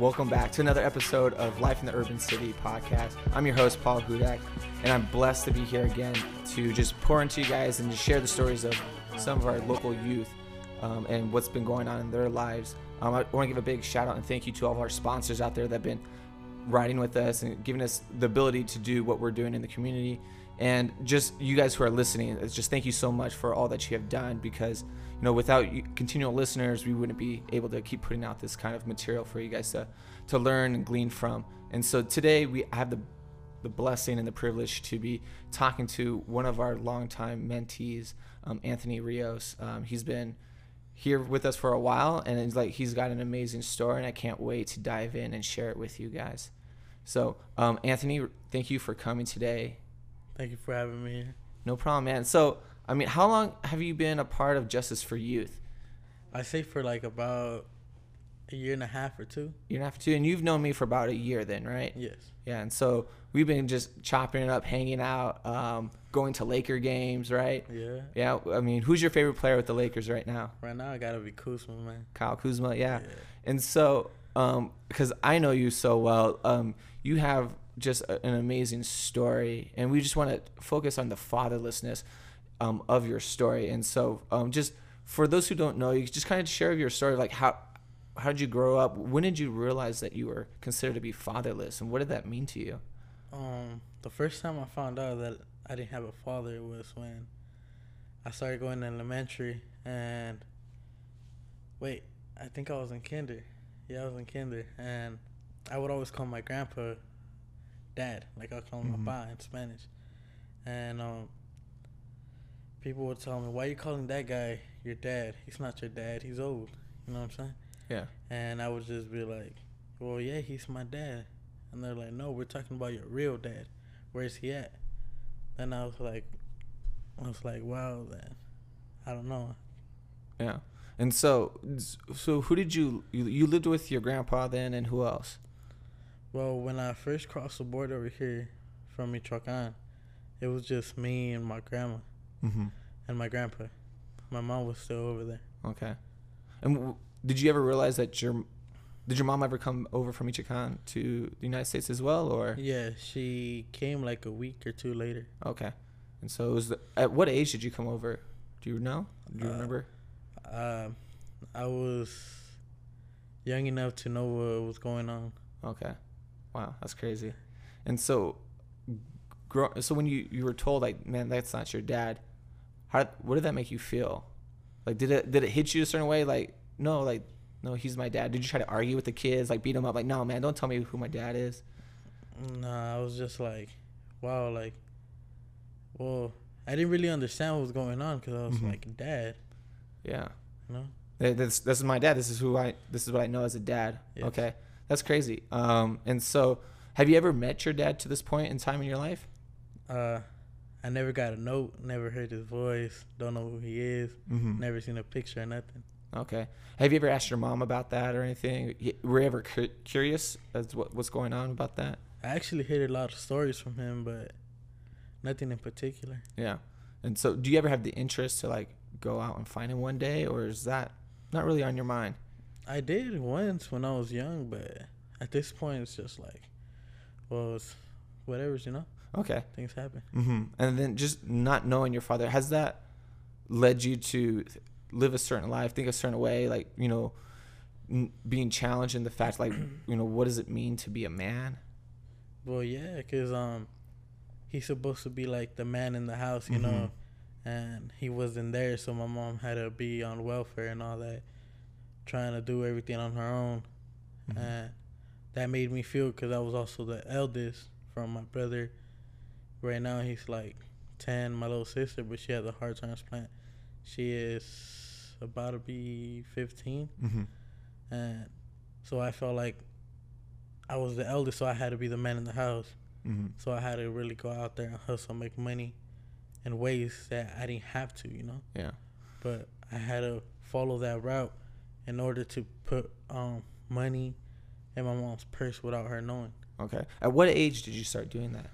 welcome back to another episode of Life in the Urban City podcast. I'm your host, Paul Hudak, and I'm blessed to be here again to just pour into you guys and to share the stories of some of our local youth um, and what's been going on in their lives. Um, I want to give a big shout out and thank you to all of our sponsors out there that have been riding with us and giving us the ability to do what we're doing in the community. And just you guys who are listening, just thank you so much for all that you have done because you know without you, continual listeners, we wouldn't be able to keep putting out this kind of material for you guys to to learn and glean from. And so today we have the the blessing and the privilege to be talking to one of our longtime mentees, um, Anthony Rios. Um, he's been here with us for a while, and it's like he's got an amazing story, and I can't wait to dive in and share it with you guys. So, um, Anthony, thank you for coming today. Thank you for having me. No problem, man. So, I mean, how long have you been a part of Justice for Youth? I say for like about a year and a half or two. Year and a half or two, and you've known me for about a year, then, right? Yes. Yeah, and so we've been just chopping it up, hanging out, um, going to Laker games, right? Yeah. Yeah, I mean, who's your favorite player with the Lakers right now? Right now, I gotta be Kuzma, man. Kyle Kuzma, yeah. Yeah. And so, um, because I know you so well, um, you have just a, an amazing story, and we just want to focus on the fatherlessness um, of your story. And so, um, just for those who don't know, you just kind of share your story, like how how did you grow up? When did you realize that you were considered to be fatherless, and what did that mean to you? Um, the first time I found out that I didn't have a father was when I started going to elementary and wait, I think I was in kinder. Yeah, I was in kinder, and I would always call my grandpa dad, like I call him Mhm. papa in Spanish, and um, people would tell me, "Why you calling that guy your dad? He's not your dad. He's old." You know what I'm saying? Yeah. And I would just be like, well, yeah, he's my dad. And they're like, no, we're talking about your real dad. Where's he at? Then I was like, I was like, wow, then I don't know. Yeah. And so, so who did you you, you lived with your grandpa then, and who else? Well, when I first crossed the border over here from Michoacan, it was just me and my grandma Mm-hmm. and my grandpa. My mom was still over there. Okay. And w- did you ever realize that your did your mom ever come over from Michoacan to the United States as well, or Yeah, she came like a week or two later. okay? And so, it was the, at what age did you come over? Do you know? Do you Uh, remember? Um, I was young enough to know what was going on. Okay. Wow, that's crazy. And so, grow, so when you you were told like, man, that's not your dad, how what did that make you feel? Like, did it did it hit you a certain way? Like, no, like, no, he's my dad. Did you try to argue with the kids, like beat them up? Like, no, man, don't tell me who my dad is. Nah, I was just like, wow, like, well, I didn't really understand what was going on because I was Mhm. like, dad, Yeah. you know? Th- This this is my dad. This is who I this is what I know as a dad. Yes. Okay, that's crazy. Um, and so have you ever met your dad to this point in time in your life? Uh, I never got a note, never heard his voice, don't know who he is, Mm-hmm. never seen a picture or nothing. Okay. Have you ever asked your mom about that or anything? Were you ever cu- curious as to what, what's going on about that? I actually heard a lot of stories from him, but nothing in particular. Yeah. And so, do you ever have the interest to like go out and find him one day, or is that not really on your mind? I did once when I was young, but at this point, it's just like, well, it's whatever's, you know? Okay. Things happen. Mm-hmm. And then just not knowing your father has that led you to live a certain life, think a certain way, like you know, n- being challenged in the fact, like you know, what does it mean to be a man? Well, yeah, because um, he's supposed to be like the man in the house, you Mhm. know, and he wasn't there, so my mom had to be on welfare and all that, trying to do everything on her own, Mhm. and that made me feel because I was also the eldest from my brother. Right now, he's like ten. My little sister, but she had a heart transplant. She is about to be fifteen. Mm-hmm. And so I felt like I was the eldest, so I had to be the man in the house. Mm-hmm. So I had to really go out there and hustle, make money in ways that I didn't have to, you know. Yeah. But I had to follow that route in order to put um, money in my mom's purse without her knowing. Okay. At what age did you start doing that?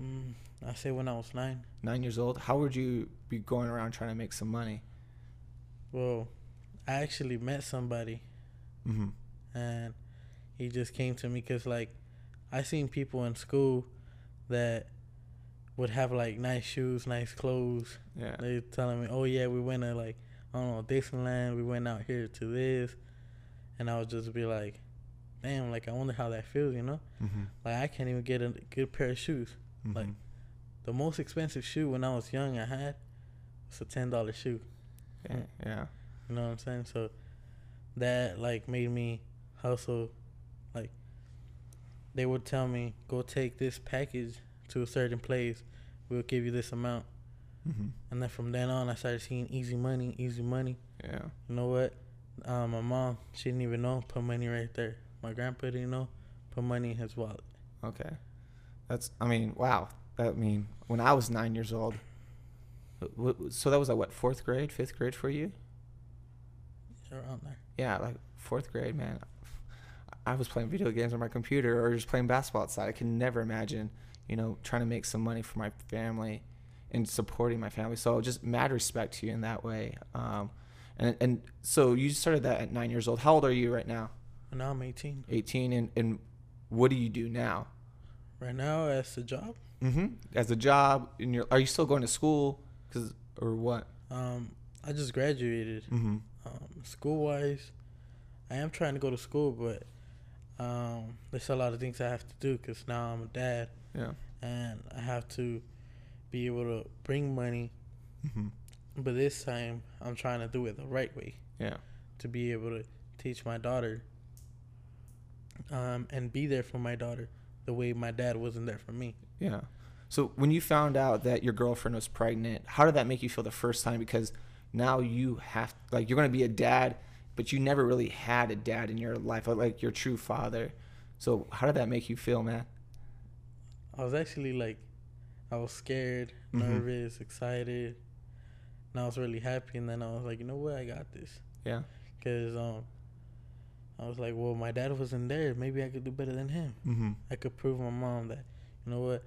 Mm, I say when I was nine. Nine years old. How would you be going around trying to make some money? Well, I actually met somebody Mm-hmm. and he just came to me because like I seen people in school that would have like nice shoes, nice clothes. Yeah. They telling me, "Oh yeah, we went to like I don't know Disneyland. We went out here to this," and I would just be like, "Damn, like I wonder how that feels," you know? Mm-hmm. Like I can't even get a good pair of shoes. Like the most expensive shoe when I was young I had was a ten dollar shoe. yeah, yeah. You know what I'm saying? So that like made me hustle. Like they would tell me, go take this package to a certain place. We'll give you this amount. Mm-hmm. And then from then on, I started seeing easy money, easy money. Yeah. You know what? Um, my mom, she didn't even know. Put money right there. My grandpa didn't know. Put money in his wallet. Okay. That's. I mean, wow. That I mean, when I was nine years old. So that was like what fourth grade, fifth grade for you? Around there. Yeah, like fourth grade, man. I was playing video games on my computer or just playing basketball outside. I can never imagine, you know, trying to make some money for my family and supporting my family. So just mad respect to you in that way. Um, and and so you started that at nine years old. How old are you right now? Now I'm 18. 18. And and what do you do now? Right now, as a job, Mm-hmm. As a job, in your are you still going to school? Cause or what? um, I just graduated. Mm-hmm. Um, school wise, I am trying to go to school, but um, there's a lot of things I have to do because now I'm a dad Yeah. and I have to be able to bring money. Mm-hmm. But this time, I'm trying to do it the right way Yeah. to be able to teach my daughter um, and be there for my daughter the way my dad wasn't there for me. Yeah. So when you found out that your girlfriend was pregnant, how did that make you feel the first time? Because now you have like you're gonna be a dad, but you never really had a dad in your life, like your true father. So how did that make you feel, man? I was actually like, I was scared, Mhm. nervous, excited, and I was really happy. And then I was like, you know what, I got this. Yeah. Cause um, I was like, well, my dad wasn't there. Maybe I could do better than him. Mm-hmm. I could prove my mom that, you know what,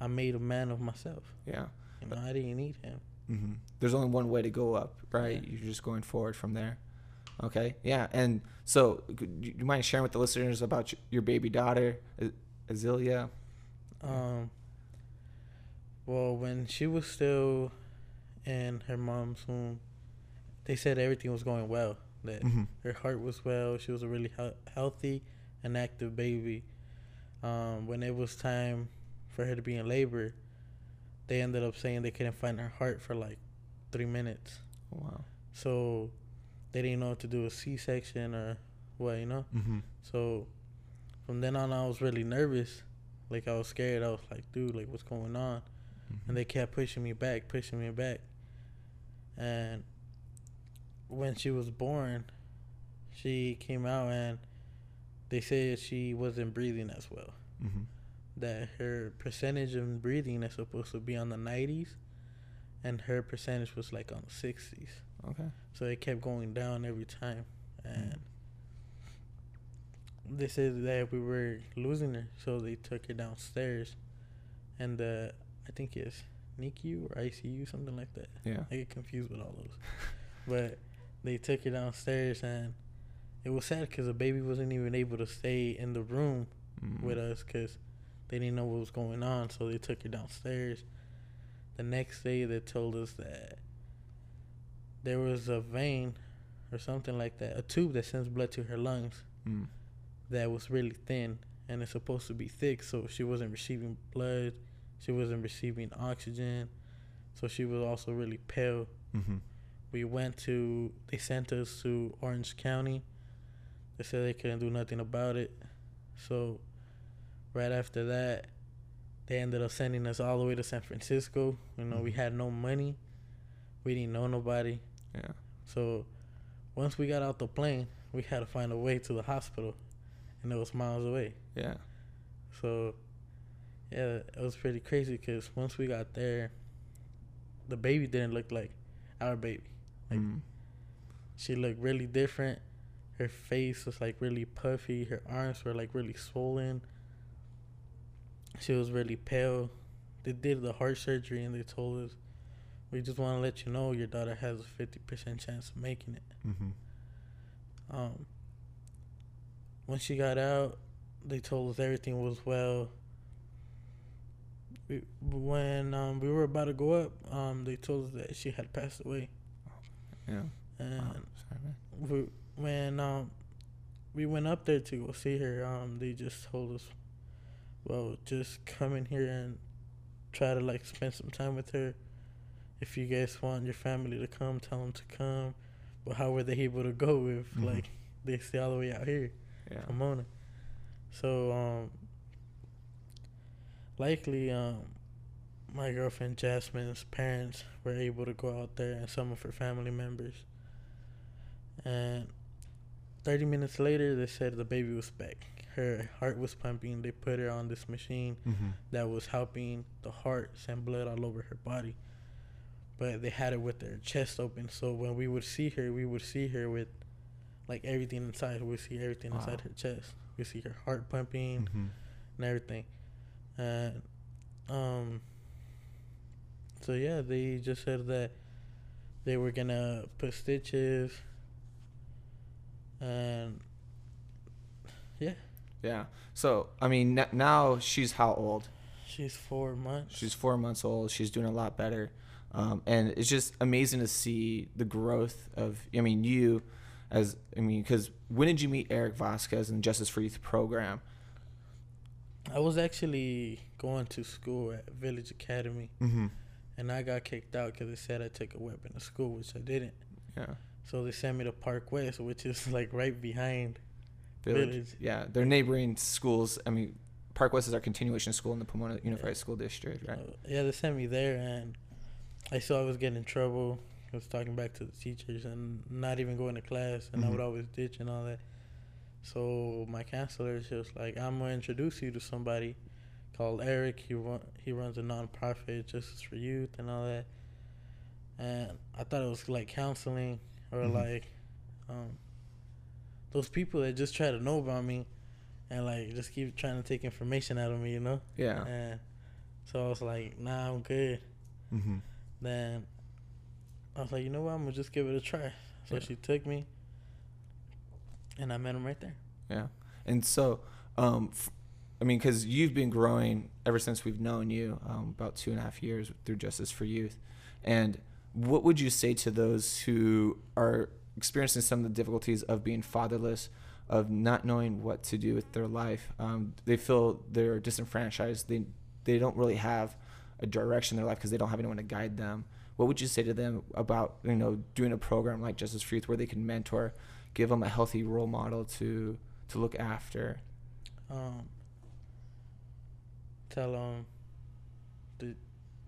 I made a man of myself. Yeah. You know, I didn't need him. Mm-hmm. There's only one way to go up, right? Yeah. You're just going forward from there. Okay. Yeah. And so, could you mind sharing with the listeners about your- baby daughter, Az- Azealia? Um. Well, when she was still in her mom's womb, they said everything was going well. That Mm-hmm. her heart was well. She was a really he- healthy and active baby. Um, when it was time for her to be in labor, they ended up saying they couldn't find her heart for like three minutes. Wow. So they didn't know what to do a C section or what, you know? Mm-hmm. So from then on, I was really nervous. Like, I was scared. I was like, dude, like, what's going on? And they kept pushing me back, pushing me back. And when she was born, she came out and they said she wasn't breathing as well. Mm-hmm. That her percentage of breathing is supposed to be on the 90s, and her percentage was like on the 60s. Okay. So it kept going down every time. And they said that we were losing her, so they took her downstairs. And uh, I think it's NICU or ICU, something like that. Yeah. I get confused with all those. but they took her downstairs, and it was sad because the baby wasn't even able to stay in the room Mm-hmm. with us because they didn't know what was going on. So they took her downstairs. The next day, they told us that there was a vein or something like that, a tube that sends blood to her lungs Mm. that was really thin and it's supposed to be thick. So she wasn't receiving blood, she wasn't receiving oxygen. So she was also really pale. Mm-hmm. We went to, they sent us to Orange County. They said they couldn't do nothing about it. So, right after that, they ended up sending us all the way to San Francisco. You know, we Mhm. had no money, we didn't know nobody. Yeah. So, once we got out the plane, we had to find a way to the hospital, and it was miles away. Yeah. So, yeah, it was pretty crazy because once we got there, the baby didn't look like our baby. Like, Mm. She looked really different. Her face was like really puffy. Her arms were like really swollen. She was really pale. They did the heart surgery and they told us, we just want to let you know your daughter has a 50% chance of making it. Mm-hmm. Um, when she got out, they told us everything was well. We, when um, we were about to go up, um, they told us that she had passed away. Yeah. And Wow, sorry, we, when um, we went up there to go see her, um, they just told us, well, just come in here and try to like spend some time with her. If you guys want your family to come, tell them to come. But how were they able to go if Mhm. like they stay all the way out here? Yeah. Pomona. So um likely um my girlfriend Jasmine's parents were able to go out there and some of her family members. And 30 minutes later they said the baby was back. Her heart was pumping. They put her on this machine Mm-hmm. that was helping the heart send blood all over her body. But they had it with her chest open, so when we would see her, we would see her with like everything inside. We see everything Wow. inside her chest. We see her heart pumping Mm-hmm. and everything. And um so yeah, they just said that they were gonna put stitches and Yeah. Yeah. So I mean, n- now she's how old? she's four months. She's four months old. She's doing a lot better, um, and it's just amazing to see the growth of. I mean, you, as I mean, because when did you meet Eric Vasquez in Justice for Youth program? I was actually going to school at Village Academy Mm-hmm. and I got kicked out because they said I took a weapon to school, which I didn't. Yeah. So they sent me to Park West, which is like right behind. Village. Village. Yeah, they're neighboring schools. I mean, Park West is our continuation school in the Pomona Unified School District, right? Uh, yeah, they sent me there, and I saw I was getting in trouble. I was talking back to the teachers and not even going to class, and I would always ditch and all that. So my counselor is just like, I'm gonna introduce you to somebody called Eric. He run, he runs a nonprofit, Justice for Youth, and all that. And I thought it was like counseling or Mhm. like um, those people that just try to know about me and like just keep trying to take information out of me, you know. Yeah. And so I was like, nah, I'm good. Mm-hmm. Then I was like, you know what? I'm gonna just give it a try. So Yeah. she took me, and I met him right there. Yeah. And so, um, f- I mean, because you've been growing ever since we've known you, um, about two and a half years through Justice for Youth. And what would you say to those who are experiencing some of the difficulties of being fatherless, of not knowing what to do with their life? Um, they feel they're disenfranchised. They they don't really have a direction in their life because they don't have anyone to guide them. What would you say to them about you know doing a program like Justice for Youth where they can mentor, give them a healthy role model to to look after? Um, tell them, to,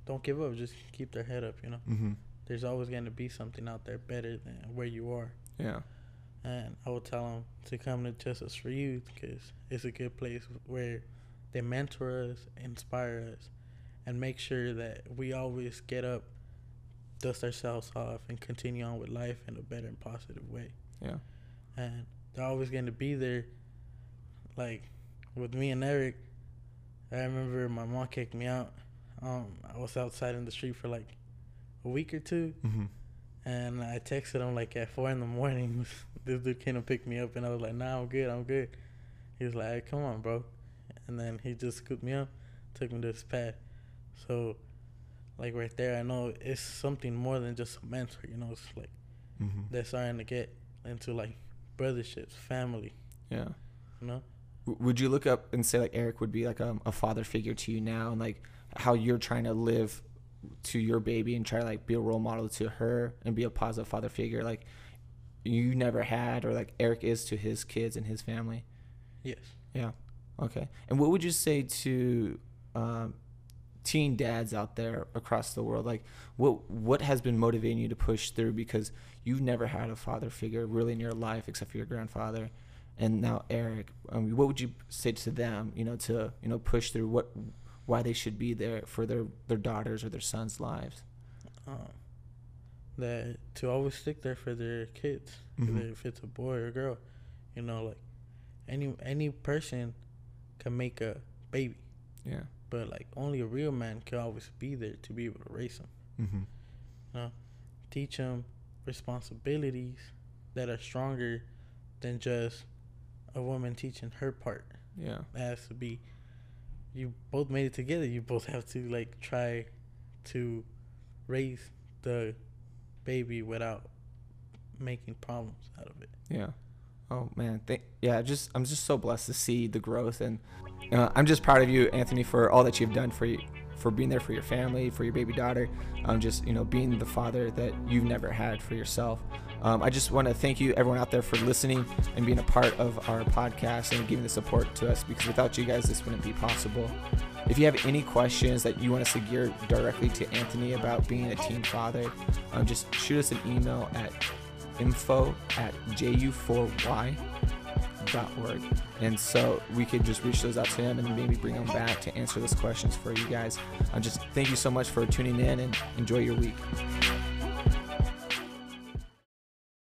don't give up. Just keep their head up. You know, Mm-hmm. there's always gonna be something out there better than where you are. Yeah. And I would tell them to come to Justice for Youth because it's a good place where they mentor us, inspire us, and make sure that we always get up, dust ourselves off, and continue on with life in a better and positive way. Yeah. And they're always going to be there. Like with me and Eric, I remember my mom kicked me out. Um, I was outside in the street for like a week or two. Mm-hmm. And I texted him like at four in the morning. this dude came and picked me up, and I was like, "Nah, I'm good. I'm good." He was like, hey, "Come on, bro," and then he just scooped me up, took me to his pad. So, like right there, I know it's something more than just a mentor. You know, it's like Mm-hmm. they're starting to get into like brotherships, family. Yeah. You know, W- Would you look up and say like Eric would be like a, a father figure to you now, and like how you're trying to live to your baby and try to like be a role model to her and be a positive father figure, like you never had, or like Eric is to his kids and his family. yes. Yeah. Okay. And what would you say to um, teen dads out there across the world? Like, what what has been motivating you to push through? Because you've never had a father figure really in your life except for your grandfather, and now Eric. Um, what would you say to them? You know, to you know push through what why they should be there for their their daughters or their sons' lives. Um, that to always stick there for their kids, Mhm. if it's a boy or a girl. You know, like any any person can make a baby, Yeah. But like only a real man can always be there to be able to raise them. Mm-hmm. You know, teach them responsibilities that are stronger than just a woman teaching her part. Yeah. It has to be. You both made it together. You both have to like try to raise the baby without making problems out of it. Yeah. Oh man, Thank, yeah. Just I'm just so blessed to see the growth, and uh, I'm just proud of you, Anthony, for all that you've done for you, for being there for your family, for your baby daughter. Um, just you know, being the father that you've never had for yourself. Um, I just want to thank you, everyone out there, for listening and being a part of our podcast and giving the support to us. Because without you guys, this wouldn't be possible. If you have any questions that you want us to gear directly to Anthony about being a teen father, um, just shoot us an email at info at ju4y.org. And so we could just reach those out to him and maybe bring them back to answer those questions for you guys. Uh, just thank you so much for tuning in and enjoy your week.